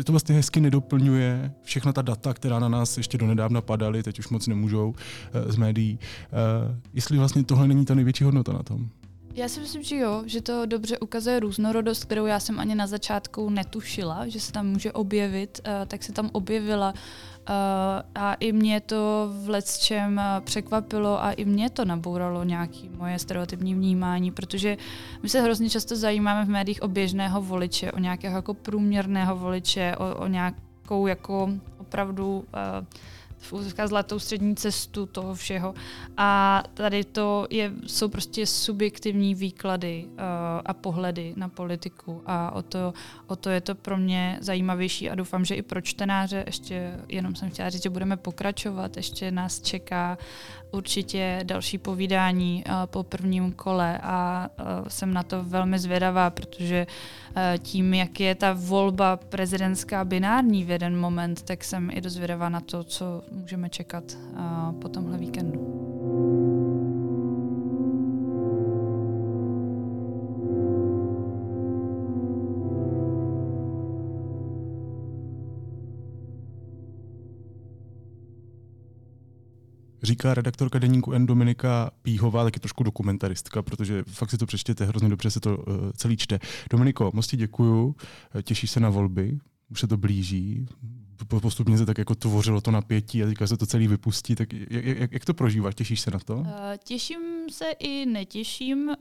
to vlastně hezky nedoplňuje všechna ta data, která na nás ještě donedávna padaly, teď už moc nemůžou eh, z médií, eh, jestli vlastně tohle není ta největší hodnota na tom. Já si myslím, že jo, že to dobře ukazuje různorodost, kterou já jsem ani na začátku netušila, že se tam může objevit, uh, tak se tam objevila a i mě to v čem uh, překvapilo a i mě to nabouralo nějaké moje stereotypní vnímání, protože my se hrozně často zajímáme v médiích o běžného voliče, o nějakého jako průměrného voliče, o, o nějakou jako opravdu uh, v úzovkách zlatou střední cestu toho všeho. A tady to je, jsou prostě subjektivní výklady uh, a pohledy na politiku. A o to, o to je to pro mě zajímavější a doufám, že i pro čtenáře. Ještě jenom jsem chtěla říct, že budeme pokračovat, ještě nás čeká určitě další povídání uh, po prvním kole. A uh, jsem na to velmi zvědavá, protože tím, jak je ta volba prezidentská binární v jeden moment, tak jsem i dozvědavá na to, co můžeme čekat po tomhle víkendu. Říká redaktorka deníku N Dominika Píhová, taky trošku dokumentaristka, protože fakt si to přečtěte, hrozně dobře se to uh, celý čte. Dominiko, moc ti děkuju, těšíš se na volby, už se to blíží, postupně se tak jako tvořilo to napětí a teďka se to celý vypustí, tak jak, jak, jak to prožíváš? Těšíš se na to? Uh, těším se i netěším. Uh,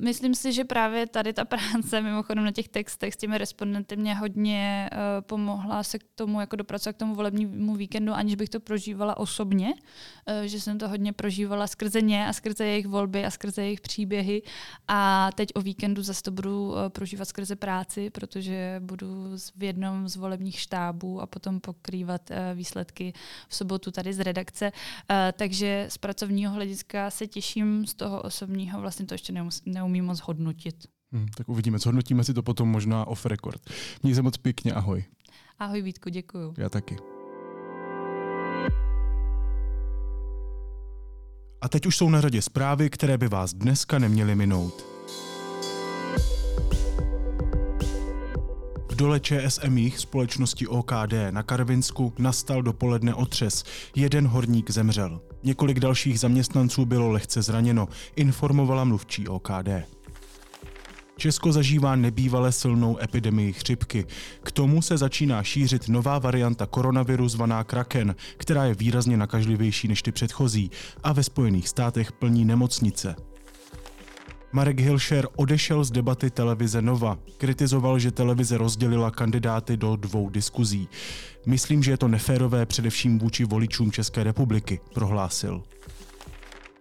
myslím si, že právě tady ta práce mimochodem na těch textech s těmi respondenty mě hodně uh, pomohla se k tomu jako dopracovat k tomu volebnímu víkendu, aniž bych to prožívala osobně, uh, že jsem to hodně prožívala skrze ně a skrze jejich volby a skrze jejich příběhy a teď o víkendu zase to budu uh, prožívat skrze práci, protože budu v jednom z volebních štábů a potom pokrývat uh, výsledky v sobotu tady z redakce. Uh, takže z pracovního hlediska se těším, z toho osobního vlastně to ještě neumím moc hodnotit. Hmm, tak uvidíme, zhodnotíme si to potom možná off record. Měj se moc pěkně, ahoj. Ahoj Vítku, děkuju. Já taky. A teď už jsou na řadě zprávy, které by vás dneska neměly minout. Dole ČSMích společnosti OKD na Karvinsku nastal dopoledne otřes. Jeden horník zemřel. Několik dalších zaměstnanců bylo lehce zraněno, informovala mluvčí OKD. Česko zažívá nebývale silnou epidemii chřipky. K tomu se začíná šířit nová varianta koronaviru zvaná Kraken, která je výrazně nakažlivější než ty předchozí a ve Spojených státech plní nemocnice. Marek Hilšer odešel z debaty televize Nova. Kritizoval, že televize rozdělila kandidáty do dvou diskuzí. Myslím, že je to neférové především vůči voličům České republiky, prohlásil.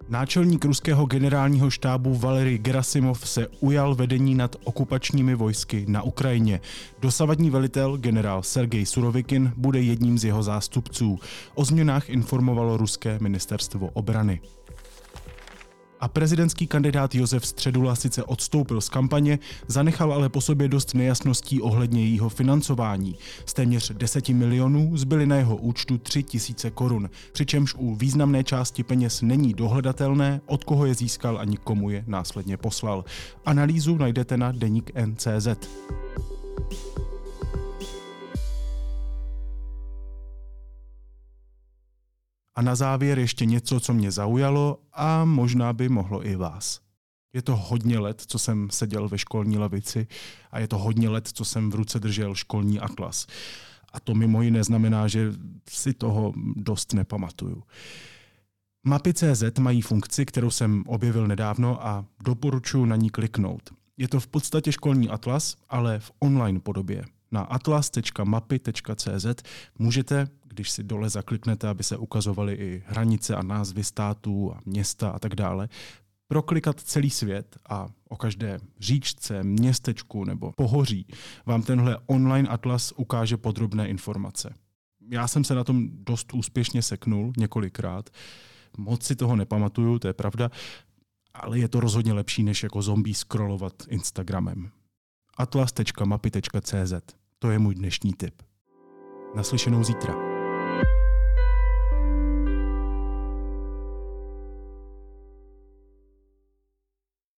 Náčelník ruského generálního štábu Valery Gerasimov se ujal vedení nad okupačními vojsky na Ukrajině. Dosavadní velitel generál Sergej Surovikin bude jedním z jeho zástupců. O změnách informovalo ruské ministerstvo obrany a prezidentský kandidát Josef Středula sice odstoupil z kampaně, zanechal ale po sobě dost nejasností ohledně jejího financování. Z téměř 10 milionů zbyly na jeho účtu 3 tisíce korun, přičemž u významné části peněz není dohledatelné, od koho je získal ani komu je následně poslal. Analýzu najdete na deník NCZ. A na závěr ještě něco, co mě zaujalo a možná by mohlo i vás. Je to hodně let, co jsem seděl ve školní lavici a je to hodně let, co jsem v ruce držel školní atlas. A to mimo jiné znamená, že si toho dost nepamatuju. Mapy.cz mají funkci, kterou jsem objevil nedávno a doporučuji na ní kliknout. Je to v podstatě školní atlas, ale v online podobě. Na atlas.mapy.cz můžete když si dole zakliknete, aby se ukazovaly i hranice a názvy států a města a tak dále, proklikat celý svět a o každé říčce, městečku nebo pohoří vám tenhle online atlas ukáže podrobné informace. Já jsem se na tom dost úspěšně seknul několikrát. Moc si toho nepamatuju, to je pravda, ale je to rozhodně lepší, než jako zombie scrollovat Instagramem. atlas.mapy.cz To je můj dnešní tip. Naslyšenou zítra.